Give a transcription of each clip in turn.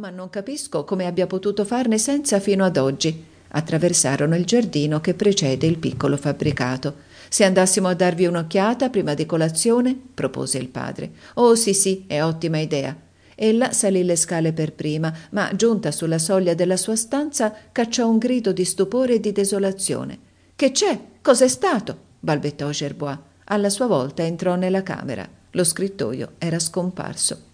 ma non capisco come abbia potuto farne senza fino ad oggi. Attraversarono il giardino che precede il piccolo fabbricato. Se andassimo a darvi un'occhiata prima di colazione? propose il padre. Oh sì sì, è ottima idea. Ella salì le scale per prima, ma giunta sulla soglia della sua stanza cacciò un grido di stupore e di desolazione. Che c'è? Cos'è stato? balbettò Gerbois. Alla sua volta entrò nella camera. Lo scrittoio era scomparso.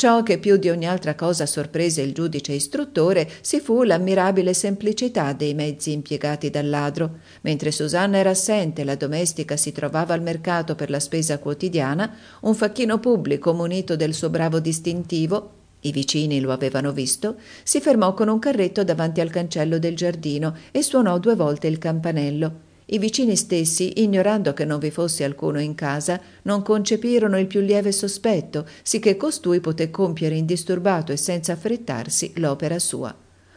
Ciò che più di ogni altra cosa sorprese il giudice istruttore si fu l'ammirabile semplicità dei mezzi impiegati dal ladro. Mentre Susanna era assente e la domestica si trovava al mercato per la spesa quotidiana, un facchino pubblico munito del suo bravo distintivo i vicini lo avevano visto, si fermò con un carretto davanti al cancello del giardino e suonò due volte il campanello. I vicini stessi, ignorando che non vi fosse alcuno in casa, non concepirono il più lieve sospetto, sicché costui poté compiere indisturbato e senza affrettarsi l'opera sua.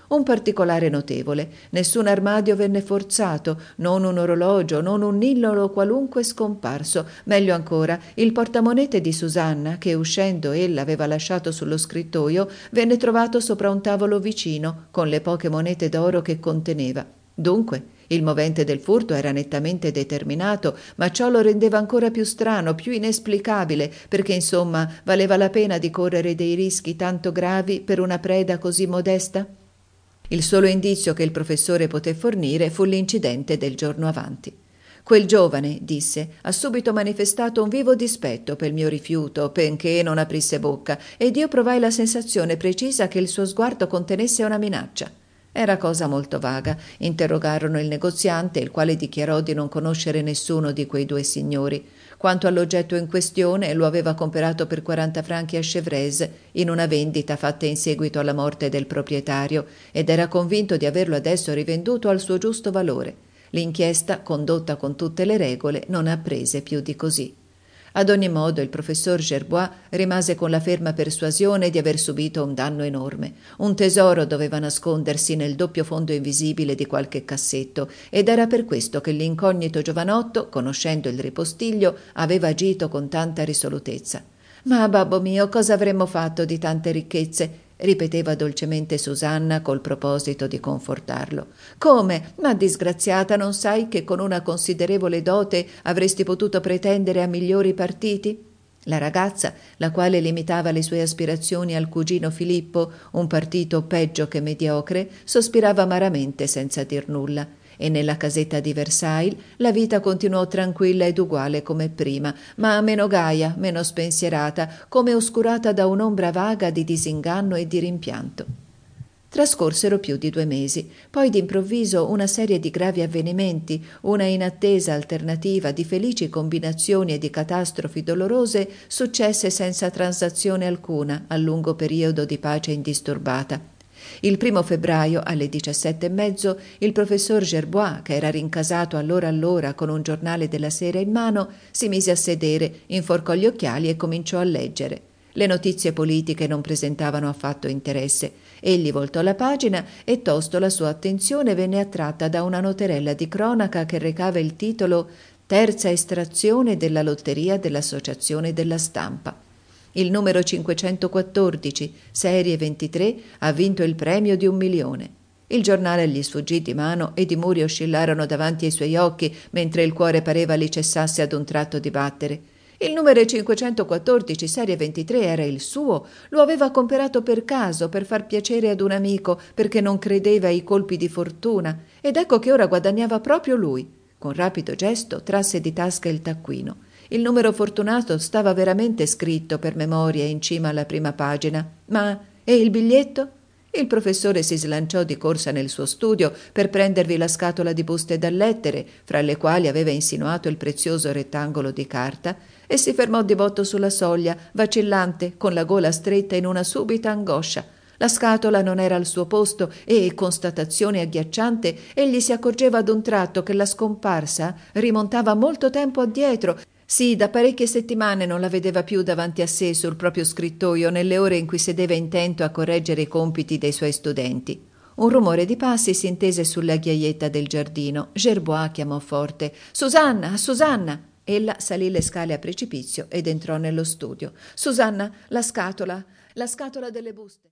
Un particolare notevole, nessun armadio venne forzato, non un orologio, non un nillolo qualunque scomparso, meglio ancora, il portamonete di Susanna, che uscendo ella aveva lasciato sullo scrittoio, venne trovato sopra un tavolo vicino, con le poche monete d'oro che conteneva. Dunque, il movente del furto era nettamente determinato, ma ciò lo rendeva ancora più strano, più inesplicabile, perché insomma valeva la pena di correre dei rischi tanto gravi per una preda così modesta? Il solo indizio che il professore poté fornire fu l'incidente del giorno avanti. Quel giovane, disse, ha subito manifestato un vivo dispetto per il mio rifiuto, benché non aprisse bocca, ed io provai la sensazione precisa che il suo sguardo contenesse una minaccia. Era cosa molto vaga. Interrogarono il negoziante, il quale dichiarò di non conoscere nessuno di quei due signori. Quanto all'oggetto in questione, lo aveva comperato per 40 franchi a Chevreuse in una vendita fatta in seguito alla morte del proprietario ed era convinto di averlo adesso rivenduto al suo giusto valore. L'inchiesta, condotta con tutte le regole, non apprese più di così. Ad ogni modo il professor Gerbois rimase con la ferma persuasione di aver subito un danno enorme. Un tesoro doveva nascondersi nel doppio fondo invisibile di qualche cassetto ed era per questo che l'incognito giovanotto, conoscendo il ripostiglio, aveva agito con tanta risolutezza. Ma babbo mio, cosa avremmo fatto di tante ricchezze? Ripeteva dolcemente Susanna col proposito di confortarlo. Come? Ma disgraziata, non sai che con una considerevole dote avresti potuto pretendere a migliori partiti? La ragazza, la quale limitava le sue aspirazioni al cugino Filippo, un partito peggio che mediocre, sospirava amaramente senza dir nulla e nella casetta di Versailles la vita continuò tranquilla ed uguale come prima, ma meno gaia, meno spensierata, come oscurata da un'ombra vaga di disinganno e di rimpianto. Trascorsero più di due mesi, poi d'improvviso una serie di gravi avvenimenti, una inattesa alternativa di felici combinazioni e di catastrofi dolorose successe senza transazione alcuna al lungo periodo di pace indisturbata. Il primo febbraio alle diciassette e mezzo il professor Gerbois, che era rincasato allora allora con un giornale della sera in mano, si mise a sedere, inforcò gli occhiali e cominciò a leggere. Le notizie politiche non presentavano affatto interesse. Egli voltò la pagina e tosto la sua attenzione venne attratta da una noterella di cronaca che recava il titolo Terza estrazione della lotteria dell'Associazione della Stampa. Il numero 514, serie 23, ha vinto il premio di un milione. Il giornale gli sfuggì di mano ed i muri oscillarono davanti ai suoi occhi mentre il cuore pareva li cessasse ad un tratto di battere. Il numero 514, serie 23, era il suo. Lo aveva comperato per caso, per far piacere ad un amico, perché non credeva ai colpi di fortuna. Ed ecco che ora guadagnava proprio lui. Con rapido gesto trasse di tasca il taccuino. Il numero fortunato stava veramente scritto per memoria in cima alla prima pagina. Ma e il biglietto? Il professore si slanciò di corsa nel suo studio per prendervi la scatola di buste da lettere, fra le quali aveva insinuato il prezioso rettangolo di carta, e si fermò di botto sulla soglia, vacillante, con la gola stretta in una subita angoscia. La scatola non era al suo posto e, constatazione agghiacciante, egli si accorgeva ad un tratto che la scomparsa rimontava molto tempo addietro sì, da parecchie settimane non la vedeva più davanti a sé sul proprio scrittoio nelle ore in cui sedeva intento a correggere i compiti dei suoi studenti. Un rumore di passi si intese sulla ghiaietta del giardino. Gerbois chiamò forte Susanna, Susanna. Ella salì le scale a precipizio ed entrò nello studio. Susanna, la scatola, la scatola delle buste.